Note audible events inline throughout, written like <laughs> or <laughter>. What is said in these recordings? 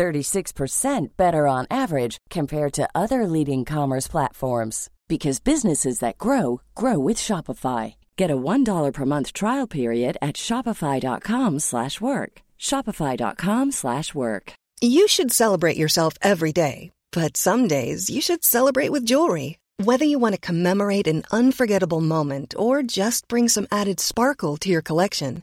36% better on average compared to other leading commerce platforms because businesses that grow grow with Shopify. Get a $1 per month trial period at shopify.com/work. shopify.com/work. You should celebrate yourself every day, but some days you should celebrate with jewelry. Whether you want to commemorate an unforgettable moment or just bring some added sparkle to your collection,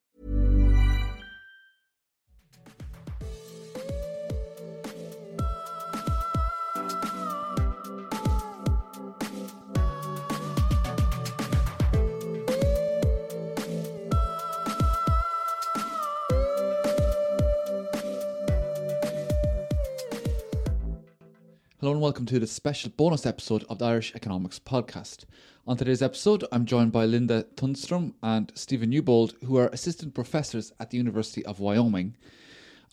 Hello and welcome to this special bonus episode of the Irish Economics Podcast. On today's episode, I'm joined by Linda Thunstrom and Stephen Newbold, who are assistant professors at the University of Wyoming.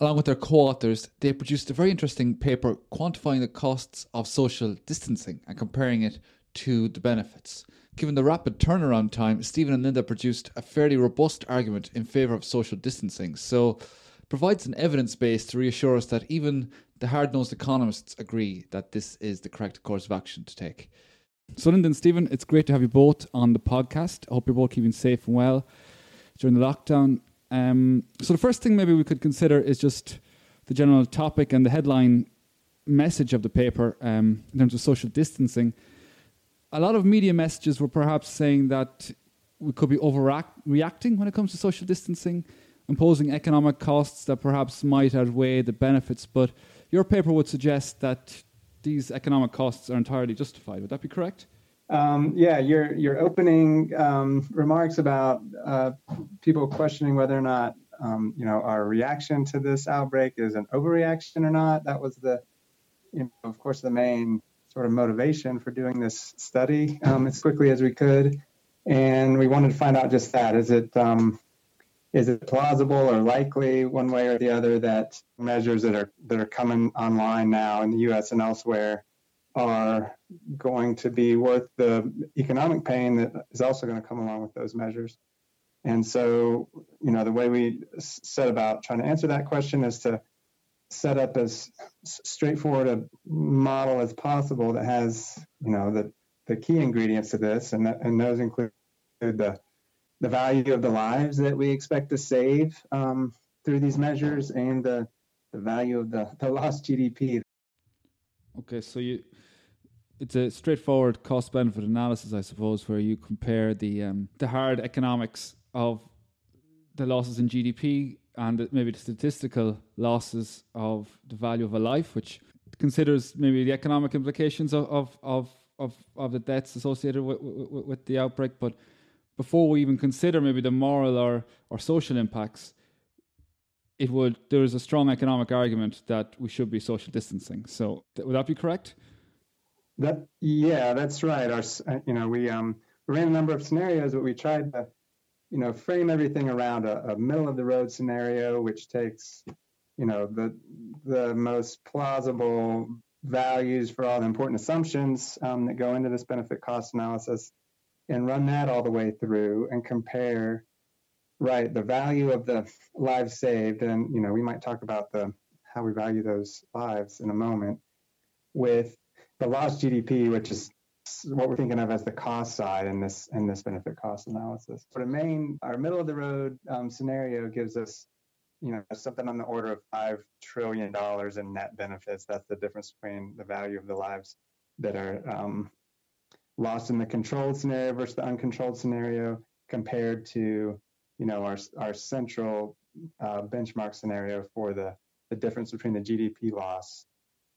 Along with their co authors, they produced a very interesting paper quantifying the costs of social distancing and comparing it to the benefits. Given the rapid turnaround time, Stephen and Linda produced a fairly robust argument in favour of social distancing. So, provides an evidence base to reassure us that even the hard nosed economists agree that this is the correct course of action to take. So, Linda and Stephen, it's great to have you both on the podcast. I hope you're both keeping safe and well during the lockdown. Um, so, the first thing maybe we could consider is just the general topic and the headline message of the paper um, in terms of social distancing. A lot of media messages were perhaps saying that we could be overreacting when it comes to social distancing, imposing economic costs that perhaps might outweigh the benefits. But your paper would suggest that these economic costs are entirely justified. Would that be correct? Um, yeah, your your opening um, remarks about uh, people questioning whether or not um, you know our reaction to this outbreak is an overreaction or not. That was the, you know, of course, the main sort of motivation for doing this study um, as quickly as we could, and we wanted to find out just that: is it um, is it plausible or likely one way or the other that measures that are that are coming online now in the US and elsewhere are going to be worth the economic pain that is also going to come along with those measures. And so, you know, the way we set about trying to answer that question is to set up as straightforward a model as possible that has, you know, the, the key ingredients to this, and, that, and those include the the value of the lives that we expect to save um, through these measures and the, the value of the, the lost GDP. Okay, so you it's a straightforward cost benefit analysis, I suppose, where you compare the um, the hard economics of the losses in GDP and maybe the statistical losses of the value of a life, which considers maybe the economic implications of of of of, of the deaths associated with, with, with the outbreak, but before we even consider maybe the moral or, or social impacts, it would there is a strong economic argument that we should be social distancing. So th- would that be correct? That yeah, that's right. Our you know we um ran a number of scenarios, but we tried to you know frame everything around a, a middle of the road scenario, which takes you know the the most plausible values for all the important assumptions um, that go into this benefit cost analysis and run that all the way through and compare right the value of the lives saved and you know we might talk about the how we value those lives in a moment with the lost gdp which is what we're thinking of as the cost side in this in this benefit cost analysis. But the main our middle of the road um, scenario gives us you know something on the order of five trillion dollars in net benefits. That's the difference between the value of the lives that are um, lost in the controlled scenario versus the uncontrolled scenario compared to you know our our central uh, benchmark scenario for the the difference between the GDP loss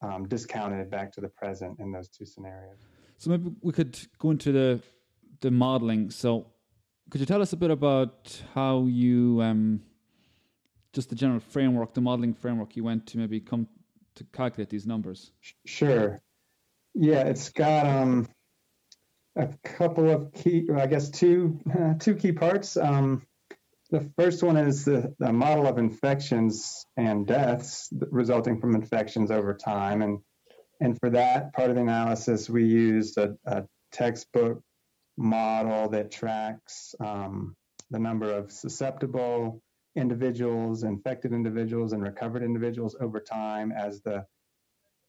um, discounted back to the present in those two scenarios. So maybe we could go into the the modeling. So could you tell us a bit about how you um, just the general framework, the modeling framework you went to maybe come to calculate these numbers? Sure. Yeah, it's got um, a couple of key, I guess two uh, <laughs> two key parts. Um, the first one is the, the, model of infections and deaths resulting from infections over time, and and for that part of the analysis, we used a, a textbook model that tracks um, the number of susceptible individuals, infected individuals, and recovered individuals over time as the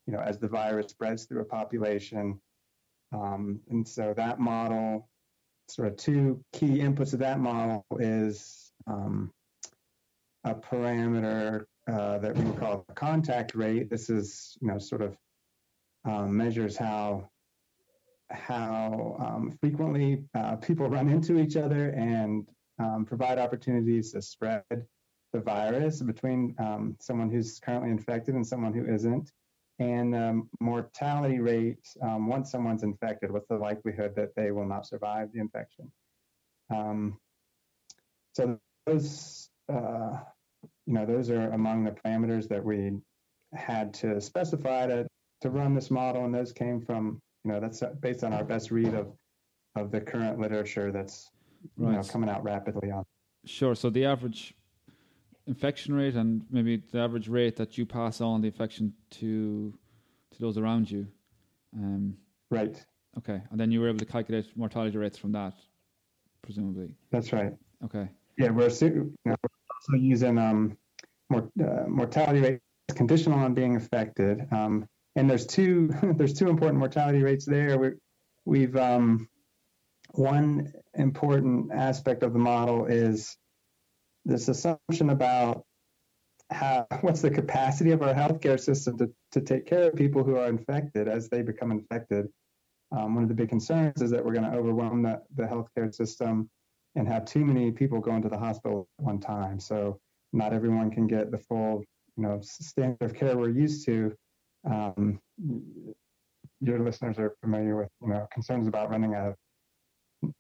you know as the virus spreads through a population. Um, and so that model, sort of two key inputs of that model is um, a parameter uh, that we call the contact rate. This is you know sort of um, measures how how um, frequently uh, people run into each other and um, provide opportunities to spread the virus between um, someone who's currently infected and someone who isn't. And um, mortality rate um, once someone's infected, what's the likelihood that they will not survive the infection? Um, so those, uh, you know, those are among the parameters that we had to specify to, to run this model, and those came from, you know, that's based on our best read of of the current literature that's right. you know, coming out rapidly on. Sure. So the average infection rate and maybe the average rate that you pass on the infection to to those around you. Um, right. Okay. And then you were able to calculate mortality rates from that, presumably. That's right. Okay. Yeah, we're, you know, we're also using um, more, uh, mortality rates conditional on being affected. Um, and there's two <laughs> there's two important mortality rates there. we we've um, one important aspect of the model is this assumption about how, <laughs> what's the capacity of our healthcare system to, to take care of people who are infected as they become infected. Um, one of the big concerns is that we're going to overwhelm the, the healthcare system and have too many people going to the hospital at one time. So not everyone can get the full, you know, standard of care we're used to. Um, your listeners are familiar with, you know, concerns about running out of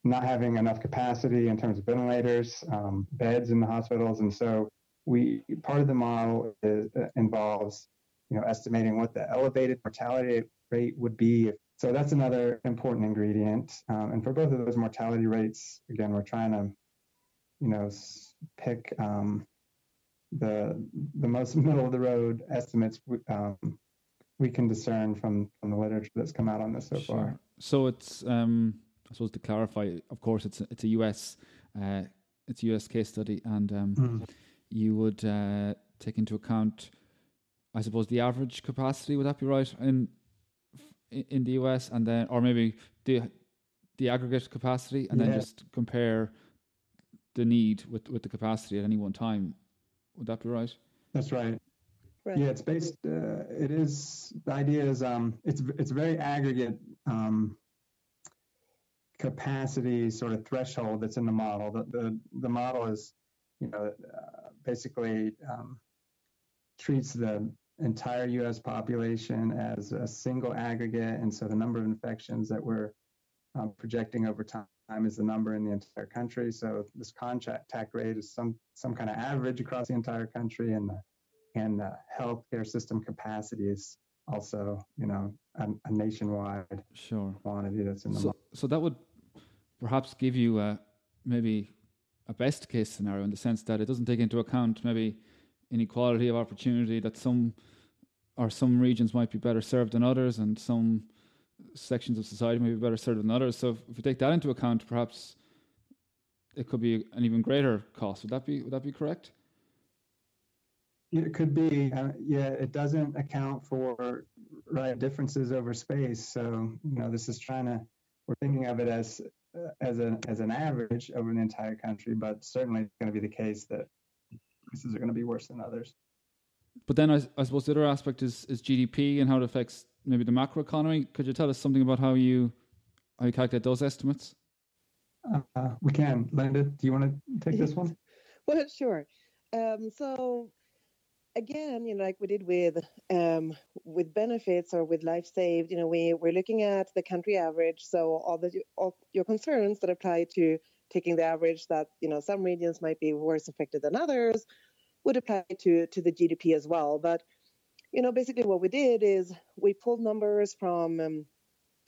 not having enough capacity in terms of ventilators, um, beds in the hospitals, and so we part of the model is, uh, involves you know estimating what the elevated mortality rate would be. So that's another important ingredient. Um, and for both of those mortality rates, again, we're trying to you know pick um, the the most <laughs> middle of the road estimates um, we can discern from from the literature that's come out on this so sure. far. So it's um, I suppose to clarify, of course, it's a, it's a US uh, it's a US case study, and um, mm. you would uh, take into account, I suppose, the average capacity. Would that be right in in the US, and then or maybe the the aggregate capacity, and yeah. then just compare the need with with the capacity at any one time. Would that be right? That's right. Right. Yeah, it's based. Uh, it is. The idea is. Um, it's it's very aggregate. Um, capacity sort of threshold that's in the model. The the, the model is, you know, uh, basically um, treats the entire U.S. population as a single aggregate, and so the number of infections that we're um, projecting over time is the number in the entire country. So this contact rate is some some kind of average across the entire country, and the and the healthcare system capacity is also, you know, a, a nationwide sure. quantity that's in the so, model. So that would perhaps give you a, maybe a best case scenario in the sense that it doesn't take into account maybe inequality of opportunity that some or some regions might be better served than others and some sections of society may be better served than others. So if we take that into account, perhaps it could be an even greater cost. Would that be would that be correct? It could be. Uh, yeah, it doesn't account for right differences over space. So you know, this is trying to. We're thinking of it as as an as an average over the entire country, but certainly it's going to be the case that places are going to be worse than others. But then I, I suppose the other aspect is is GDP and how it affects maybe the macroeconomy. Could you tell us something about how you how you calculate those estimates? Uh, we can. Linda, do you want to take this <laughs> one? well, sure. Um, so again, you know, like we did with um, with benefits or with life saved, you know, we we're looking at the country average. So all the all your concerns that apply to taking the average that you know some regions might be worse affected than others would apply to to the GDP as well. But you know, basically what we did is we pulled numbers from um,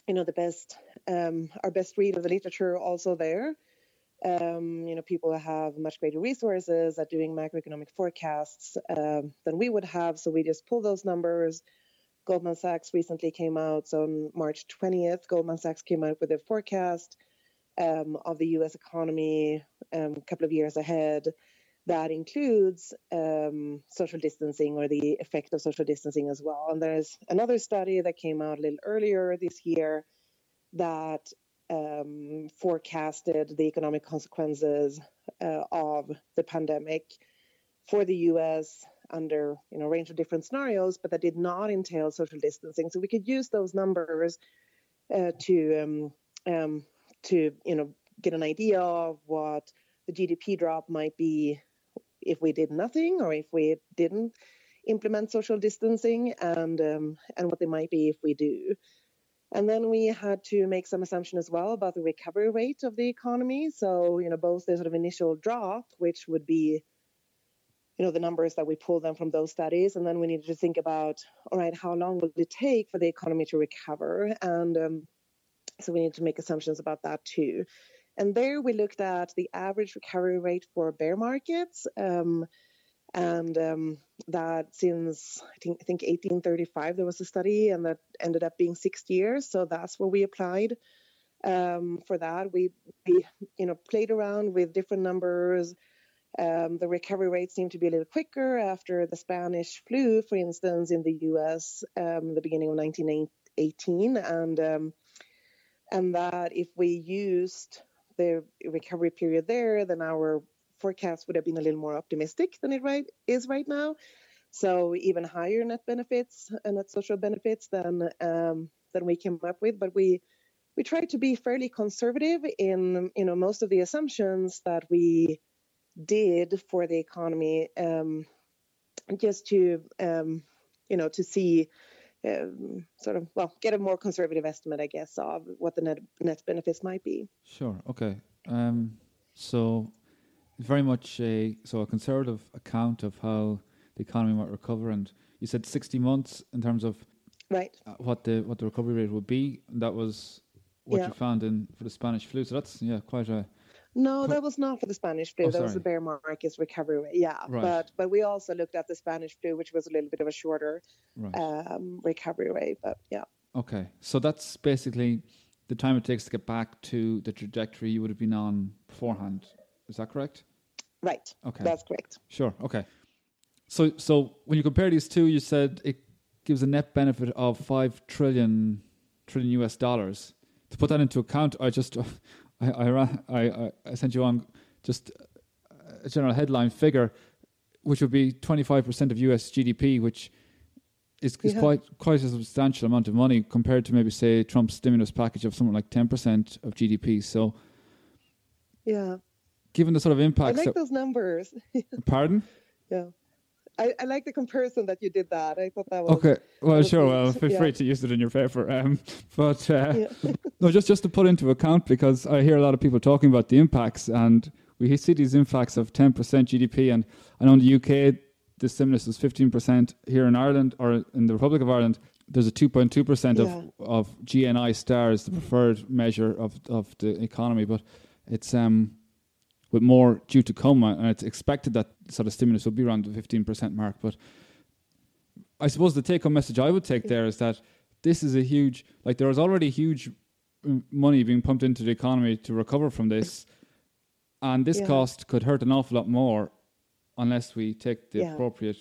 you know the best um, our best read of the literature also there um, you know, people have much greater resources at doing macroeconomic forecasts um, than we would have. So we just pull those numbers. Goldman Sachs recently came out. So on March 20th, Goldman Sachs came out with a forecast um, of the U.S. economy um, a couple of years ahead. That includes um, social distancing or the effect of social distancing as well. And there's another study that came out a little earlier this year that um, forecasted the economic consequences uh, of the pandemic for the U.S. under you know a range of different scenarios, but that did not entail social distancing. So we could use those numbers uh, to um, um, to you know get an idea of what the GDP drop might be if we did nothing or if we didn't implement social distancing, and um, and what they might be if we do. And then we had to make some assumption as well about the recovery rate of the economy. So, you know, both the sort of initial drop, which would be, you know, the numbers that we pulled them from those studies. And then we needed to think about, all right, how long will it take for the economy to recover? And um, so we need to make assumptions about that too. And there we looked at the average recovery rate for bear markets. Um, and um, that since I think, I think 1835 there was a study, and that ended up being six years. So that's where we applied um, for that. We we you know played around with different numbers. Um, the recovery rate seemed to be a little quicker after the Spanish flu, for instance, in the U.S. Um, the beginning of 1918, and um, and that if we used the recovery period there, then our forecast would have been a little more optimistic than it right is right now. So even higher net benefits and net social benefits than um, than we came up with, but we we tried to be fairly conservative in you know most of the assumptions that we did for the economy, um, just to um, you know to see um, sort of well get a more conservative estimate, I guess, of what the net net benefits might be. Sure. Okay. Um, so very much a so a conservative account of how the economy might recover. And you said sixty months in terms of right uh, what the what the recovery rate would be. And that was what yeah. you found in for the Spanish flu. So that's yeah quite a no, that was not for the Spanish flu. Oh, that was the bear markets recovery rate. Yeah, right. but but we also looked at the Spanish flu, which was a little bit of a shorter right. um, recovery rate. But yeah. Okay, so that's basically the time it takes to get back to the trajectory you would have been on beforehand. Is that correct? Right. Okay. That's correct. Sure. Okay. So so when you compare these two, you said it gives a net benefit of five trillion trillion US dollars. To put that into account, I just <laughs> I I I, I sent you on just a general headline figure, which would be twenty five percent of US GDP, which is, is yeah. quite quite a substantial amount of money compared to maybe say Trump's stimulus package of something like ten percent of GDP. So yeah, given the sort of impact. I like those numbers. <laughs> Pardon? Yeah. I, I, like the comparison that you did that. I thought that was okay. Well, sure. Well, feel yeah. free to use it in your favor. Um, but uh, yeah. <laughs> no, just just to put into account because I hear a lot of people talking about the impacts, and we see these impacts of ten percent GDP, and I know in the UK the stimulus is fifteen percent. Here in Ireland or in the Republic of Ireland, there's a two point two percent of of GNI stars, the preferred measure of of the economy, but it's um with more due to come, and it's expected that sort of stimulus will be around the 15% mark. But I suppose the take-home message I would take there is that this is a huge, like there is already huge money being pumped into the economy to recover from this, and this yeah. cost could hurt an awful lot more unless we take the yeah. appropriate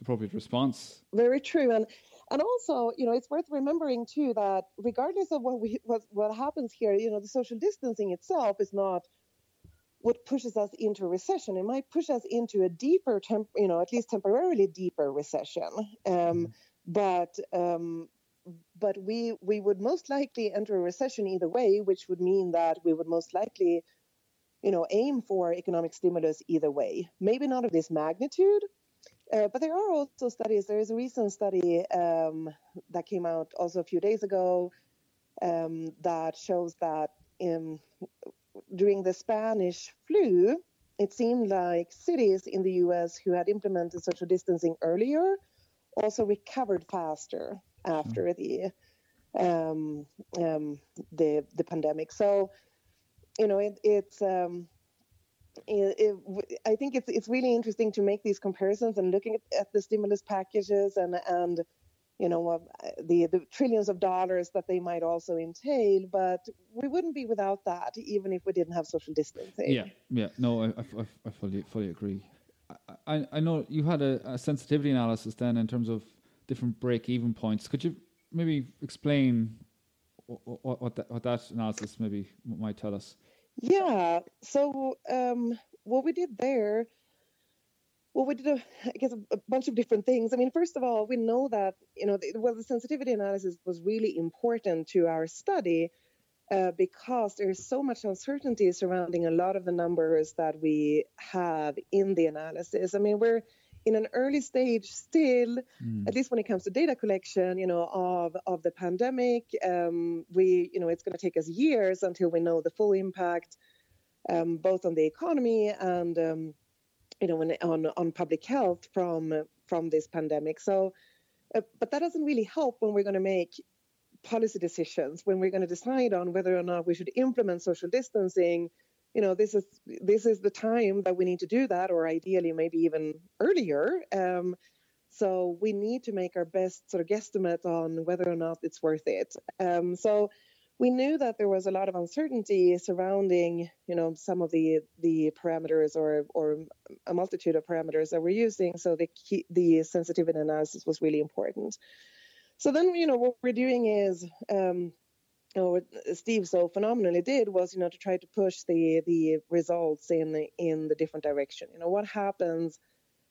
appropriate response. Very true, and and also, you know, it's worth remembering too that regardless of what we what what happens here, you know, the social distancing itself is not what pushes us into recession. It might push us into a deeper, temp, you know, at least temporarily deeper recession. Um, mm-hmm. But um, but we we would most likely enter a recession either way, which would mean that we would most likely, you know, aim for economic stimulus either way. Maybe not of this magnitude, Uh, but there are also studies. There is a recent study um, that came out also a few days ago um, that shows that in, during the Spanish flu, it seemed like cities in the US who had implemented social distancing earlier also recovered faster after mm. the um, um, the the pandemic. So, you know, it, it's um, it, it, I think it's it's really interesting to make these comparisons and looking at, at the stimulus packages and and you know uh, the the trillions of dollars that they might also entail. But we wouldn't be without that even if we didn't have social distancing. Yeah, yeah, no, I I, I fully fully agree. I, I know you had a, a sensitivity analysis then in terms of different break even points. Could you maybe explain what, what, that, what that analysis maybe might tell us? Yeah. So um, what we did there, well, we did, a, I guess, a, bunch of different things. I mean, first of all, we know that you know, the, well, the sensitivity analysis was really important to our study uh, because there's so much uncertainty surrounding a lot of the numbers that we have in the analysis. I mean, we're in an early stage still, mm. at least when it comes to data collection, you know, of of the pandemic. Um, we, you know, it's going to take us years until we know the full impact, um, both on the economy and, um, you know, on on public health from from this pandemic. So, uh, but that doesn't really help when we're going to make policy decisions, when we're going to decide on whether or not we should implement social distancing. You know this is this is the time that we need to do that or ideally maybe even earlier. Um, so we need to make our best sort of guesstimate on whether or not it's worth it. Um, so we knew that there was a lot of uncertainty surrounding you know some of the the parameters or or a multitude of parameters that we're using so the key, the sensitivity analysis was really important so then you know what we're doing is um, or what Steve so phenomenally did was, you know, to try to push the the results in the, in the different direction. You know, what happens?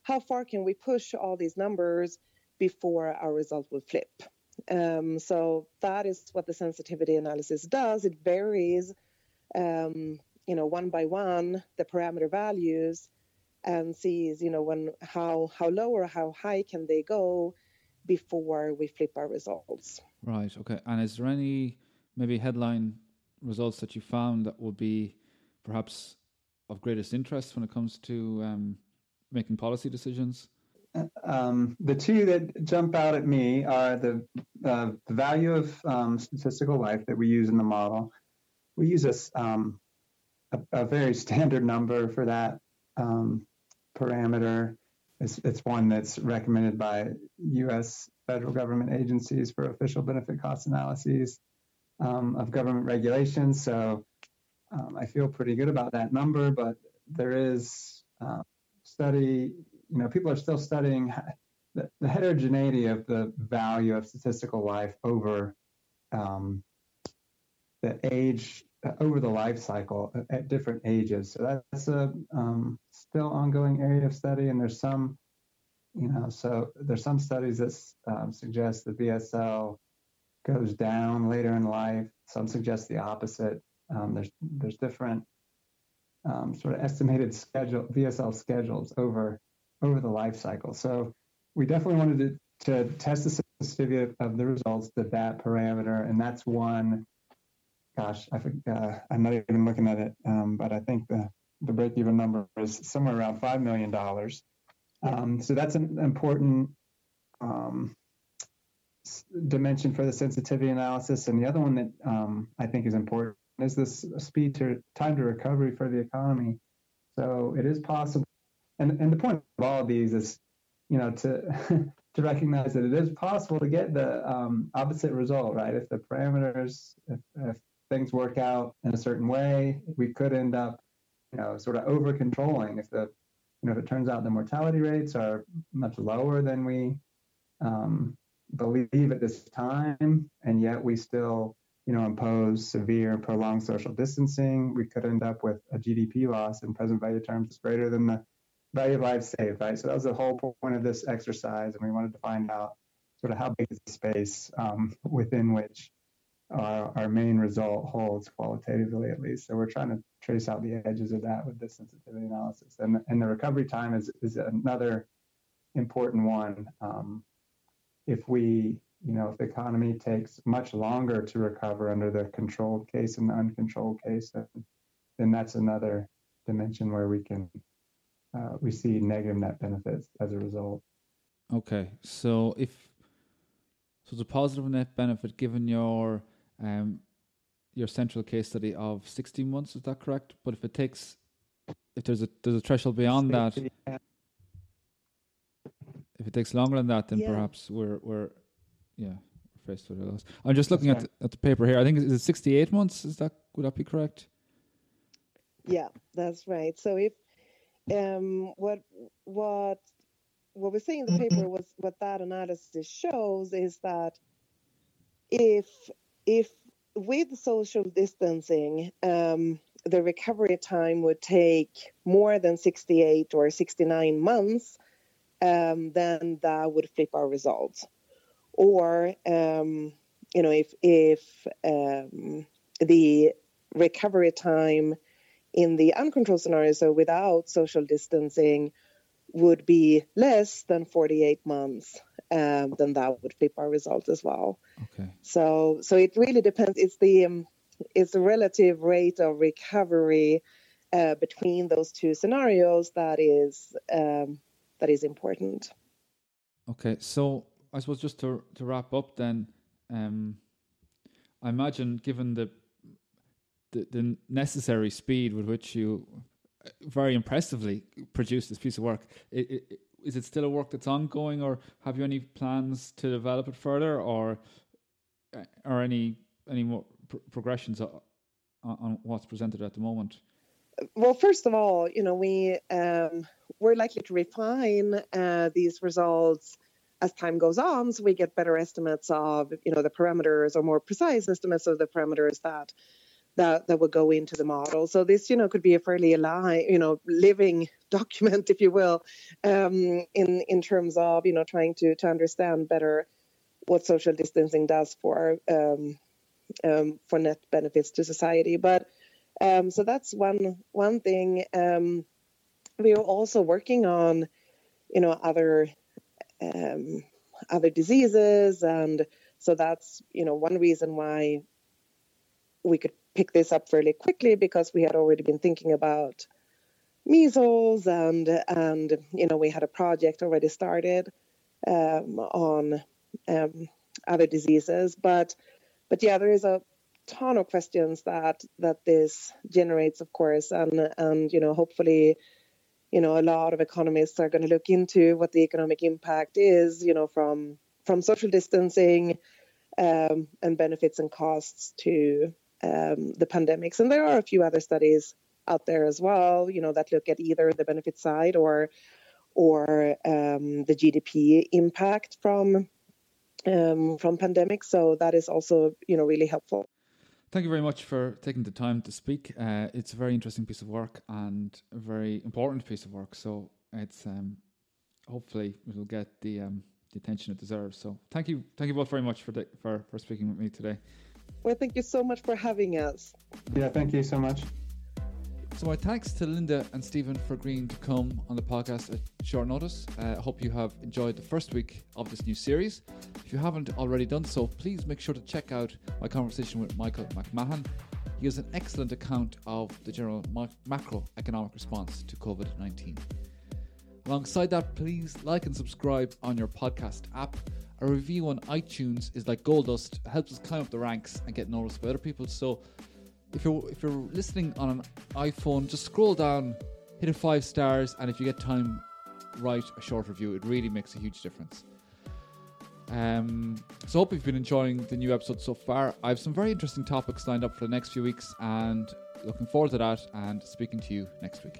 How far can we push all these numbers before our result will flip? Um, so that is what the sensitivity analysis does. It varies, um, you know, one by one the parameter values, and sees, you know, when how how low or how high can they go before we flip our results. Right. Okay. And is there any maybe headline results that you found that would be perhaps of greatest interest when it comes to um, making policy decisions? Um, the two that jump out at me are the, uh, the value of um, statistical life that we use in the model. We use a, um, a, a very <laughs> standard number for that um, parameter. It's, it's one that's recommended by U.S. federal government agencies for official benefit cost analyses um, of government regulations. So um, I feel pretty good about that number, but there is uh, study, you know, people are still studying the, the, heterogeneity of the value of statistical life over um, the age, uh, over the life cycle at, at different ages. So that's a um, still ongoing area of study, and there's some, you know, so there's some studies that um, suggest that VSL goes down later in life. Some suggest the opposite. Um, there's there's different um, sort of estimated schedule VSL schedules over over the life cycle. So we definitely wanted to, to test the sensitivity of the results to that parameter, and that's one. Gosh, I uh, I'm not even looking at it, um, but I think the the break even number is somewhere around five million dollars. Um, so that's an important um, dimension for the sensitivity analysis, and the other one that um, I think is important is this speed to time to recovery for the economy. So it is possible, and and the point of all of these is, you know, to <laughs> to recognize that it is possible to get the um, opposite result, right? If the parameters, if, if things work out in a certain way, we could end up, you know, sort of over controlling. If the, you know, if it turns out the mortality rates are much lower than we um, believe at this time, and yet we still, you know, impose severe prolonged social distancing, we could end up with a GDP loss in present value terms that's greater than the value of lives saved, right? So that was the whole point of this exercise, and we wanted to find out sort of how big is the space um, within which our, our main result holds qualitatively at least. So we're trying to trace out the edges of that with this sensitivity analysis. And, and the recovery time is, is another important one. Um, if we, you know, if the economy takes much longer to recover under the controlled case and the uncontrolled case, then, then that's another dimension where we can uh, we see negative net benefits as a result. Okay, so if so, it's a positive net benefit given your um, your central case study of 16 months. Is that correct? But if it takes, if there's a there's a threshold beyond that, if it takes longer than that, then yeah. perhaps we're we're yeah we're faced with a loss. I'm just looking at the, at the paper here. I think is it 68 months. Is that would that be correct? Yeah, that's right. So if um, what what what we say in the paper was what that analysis shows is that if if with social distancing, um, the recovery time would take more than 68 or 69 months, um, then that would flip our results. Or, um, you know, if if um, the recovery time in the uncontrolled scenario, so without social distancing, would be less than 48 months, um, then that would flip our result as well. Okay. So, so it really depends. It's the um, it's the relative rate of recovery uh, between those two scenarios that is um, that is important. Okay, so I suppose just to to wrap up, then um, I imagine given the the, the necessary speed with which you uh, very impressively produced this piece of work. It, it, is it still a work that's ongoing, or have you any plans to develop it further, or uh, or any any more pr- progressions on, on, what's presented at the moment? Well, first of all, you know we um, we're likely to refine uh, these results as time goes on, so we get better estimates of you know the parameters or more precise estimates of the parameters that that that would go into the model. So this, you know, could be a fairly alive, you know, living <laughs> document, if you will, um, in in terms of you know trying to to understand better what social distancing does for um, um, for net benefits to society. But um, so that's one one thing. Um, we are also working on, you know, other um, other diseases, and so that's you know one reason why we could pick this up fairly quickly because we had already been thinking about measles and and you know we had a project already started um, on um, other diseases. But but yeah there is a ton of questions that that this generates of course. And and you know hopefully you know a lot of economists are going to look into what the economic impact is you know from from social distancing um, and benefits and costs to um, the pandemics. And there are a few other studies out there as well, you know, that look at either the benefit side or or um, the GDP impact from um, from pandemics. So that is also, you know, really helpful. Thank you very much for taking the time to speak. Uh, it's a very interesting piece of work and a very important piece of work. So it's um, hopefully it will get the um, the attention it deserves. So thank you, thank you both very much for the, for for speaking with me today. Well, thank you so much for having us. Yeah, thank you so much. So, my thanks to Linda and Stephen for agreeing to come on the podcast at short notice. Uh, I uh, hope you have enjoyed the first week of this new series. If you haven't already done so, please make sure to check out my conversation with Michael McMahon. He has an excellent account of the general macroeconomic response to COVID 19. Alongside that, please like and subscribe on your podcast app a review on iTunes is like gold dust. Helps us climb up the ranks and get noticed by other people. So if you're if you're listening on an iPhone, just scroll down, hit a five stars, and if you get time, write a short review. It really makes a huge difference. Um, so hope you've been enjoying the new episode so far. I have some very interesting topics lined up for the next few weeks, and looking forward to that and speaking to you next week.